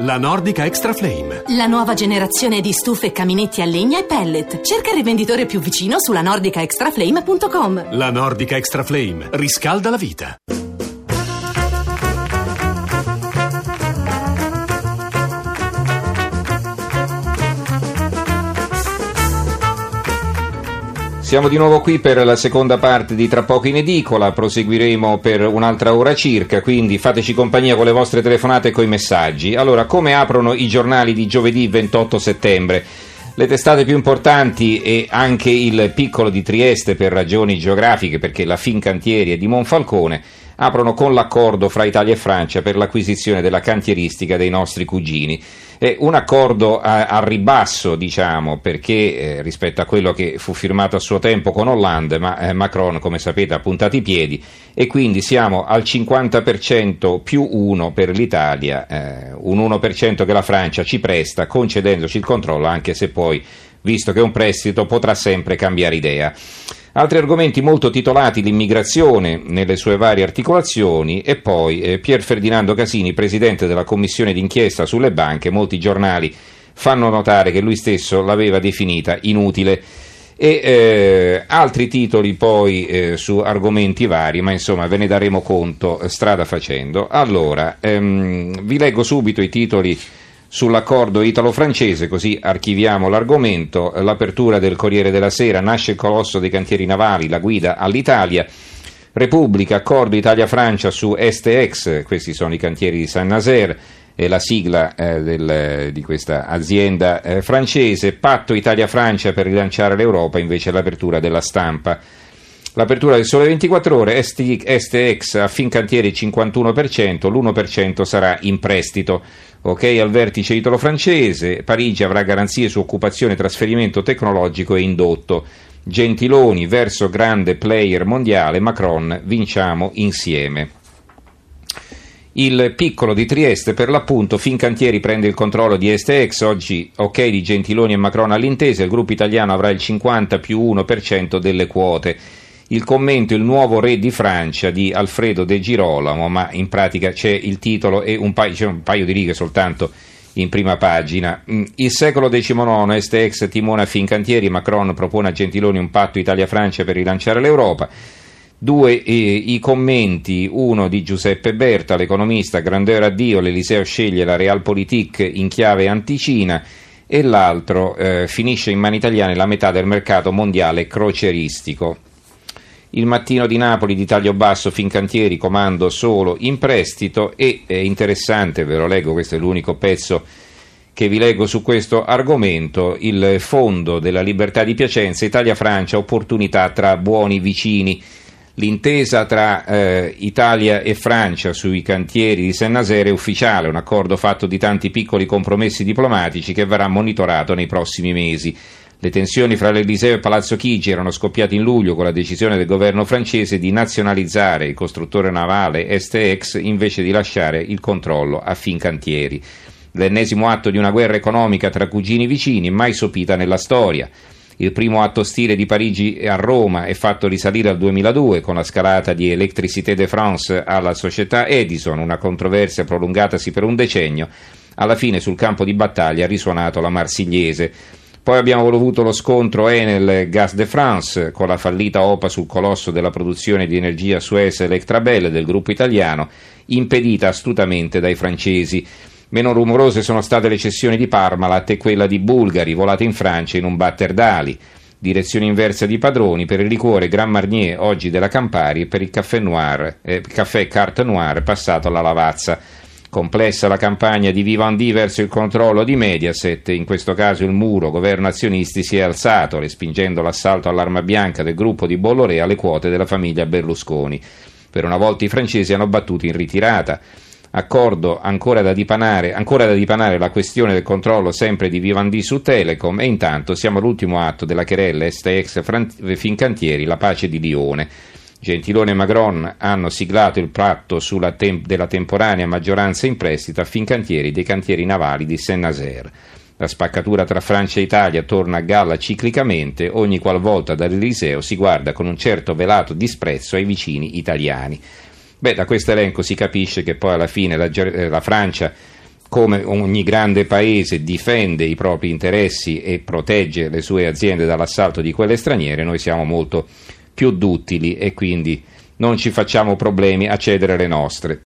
La Nordica Extra Flame. La nuova generazione di stufe, caminetti a legna e pellet. Cerca il rivenditore più vicino sulla nordicaextraflame.com. La Nordica Extra Flame riscalda la vita. Siamo di nuovo qui per la seconda parte di Tra poco in edicola, proseguiremo per un'altra ora circa, quindi fateci compagnia con le vostre telefonate e con i messaggi. Allora, come aprono i giornali di giovedì 28 settembre? Le testate più importanti e anche il piccolo di Trieste per ragioni geografiche, perché la Fincantieri è di Monfalcone, aprono con l'accordo fra Italia e Francia per l'acquisizione della cantieristica dei nostri cugini. È un accordo a, a ribasso, diciamo, perché eh, rispetto a quello che fu firmato a suo tempo con Hollande, ma eh, Macron, come sapete, ha puntato i piedi e quindi siamo al 50% più 1 per l'Italia, eh, un 1% che la Francia ci presta concedendoci il controllo, anche se poi, visto che è un prestito, potrà sempre cambiare idea. Altri argomenti molto titolati l'immigrazione nelle sue varie articolazioni e poi eh, Pier Ferdinando Casini, presidente della commissione d'inchiesta sulle banche, molti giornali fanno notare che lui stesso l'aveva definita inutile e eh, altri titoli poi eh, su argomenti vari, ma insomma ve ne daremo conto eh, strada facendo. Allora, ehm, vi leggo subito i titoli sull'accordo italo-francese, così archiviamo l'argomento, l'apertura del Corriere della Sera, nasce il colosso dei cantieri navali, la guida all'Italia, Repubblica, accordo Italia-Francia su STX, questi sono i cantieri di Saint-Nazaire, è la sigla eh, del, di questa azienda eh, francese, patto Italia-Francia per rilanciare l'Europa, invece l'apertura della stampa. L'apertura del Sole 24 Ore, STX a Fincantieri 51%, l'1% sarà in prestito. Ok al vertice italo-francese, Parigi avrà garanzie su occupazione, trasferimento tecnologico e indotto. Gentiloni verso grande player mondiale, Macron vinciamo insieme. Il piccolo di Trieste, per l'appunto, Fincantieri prende il controllo di STX, oggi ok di Gentiloni e Macron all'intesa, il gruppo italiano avrà il 50 più 1% delle quote il commento Il nuovo re di Francia di Alfredo De Girolamo, ma in pratica c'è il titolo e un paio, c'è un paio di righe soltanto in prima pagina. Mm, il secolo XIX, ex timona Fincantieri, Macron propone a Gentiloni un patto Italia-Francia per rilanciare l'Europa. Due eh, i commenti, uno di Giuseppe Berta, l'economista, grandeur addio, l'Eliseo sceglie la Realpolitik in chiave anticina e l'altro eh, finisce in mani italiane la metà del mercato mondiale croceristico. Il mattino di Napoli di taglio basso Fincantieri comando solo in prestito e è interessante, ve lo leggo, questo è l'unico pezzo che vi leggo su questo argomento, il fondo della libertà di Piacenza, Italia-Francia, opportunità tra buoni vicini. L'intesa tra eh, Italia e Francia sui cantieri di Saint-Nazaire è ufficiale, un accordo fatto di tanti piccoli compromessi diplomatici che verrà monitorato nei prossimi mesi. Le tensioni fra l'Eliseo e Palazzo Chigi erano scoppiate in luglio con la decisione del governo francese di nazionalizzare il costruttore navale STX invece di lasciare il controllo a Fincantieri. L'ennesimo atto di una guerra economica tra cugini vicini mai sopita nella storia. Il primo atto ostile di Parigi a Roma è fatto risalire al 2002 con la scalata di Electricité de France alla società Edison, una controversia prolungatasi per un decennio. Alla fine sul campo di battaglia ha risuonato la Marsigliese. Poi abbiamo avuto lo scontro Enel Gas de France con la fallita OPA sul colosso della produzione di energia Suez Electrabel del gruppo italiano, impedita astutamente dai francesi. Meno rumorose sono state le cessioni di Parmalat e quella di Bulgari, volata in Francia in un batter d'ali. Direzione inversa di padroni per il liquore Grand Marnier, oggi della Campari, e per il caffè, noir, eh, caffè Carte Noir passato alla Lavazza. Complessa la campagna di Vivendi verso il controllo di Mediaset, in questo caso il muro governo azionisti si è alzato, respingendo l'assalto all'arma bianca del gruppo di Bolloré alle quote della famiglia Berlusconi. Per una volta i francesi hanno battuto in ritirata. Accordo ancora da, dipanare, ancora da dipanare la questione del controllo sempre di Vivendi su Telecom e intanto siamo all'ultimo atto della querella STX Fincantieri, la pace di Lione. Gentilone e Macron hanno siglato il patto tem- della temporanea maggioranza in prestito a Fincantieri dei cantieri navali di Saint-Nazaire. La spaccatura tra Francia e Italia torna a galla ciclicamente, ogni qualvolta dall'Eliseo si guarda con un certo velato disprezzo ai vicini italiani. Beh, da questo elenco si capisce che poi alla fine la, la Francia come ogni grande paese difende i propri interessi e protegge le sue aziende dall'assalto di quelle straniere, noi siamo molto più duttili e quindi non ci facciamo problemi a cedere le nostre.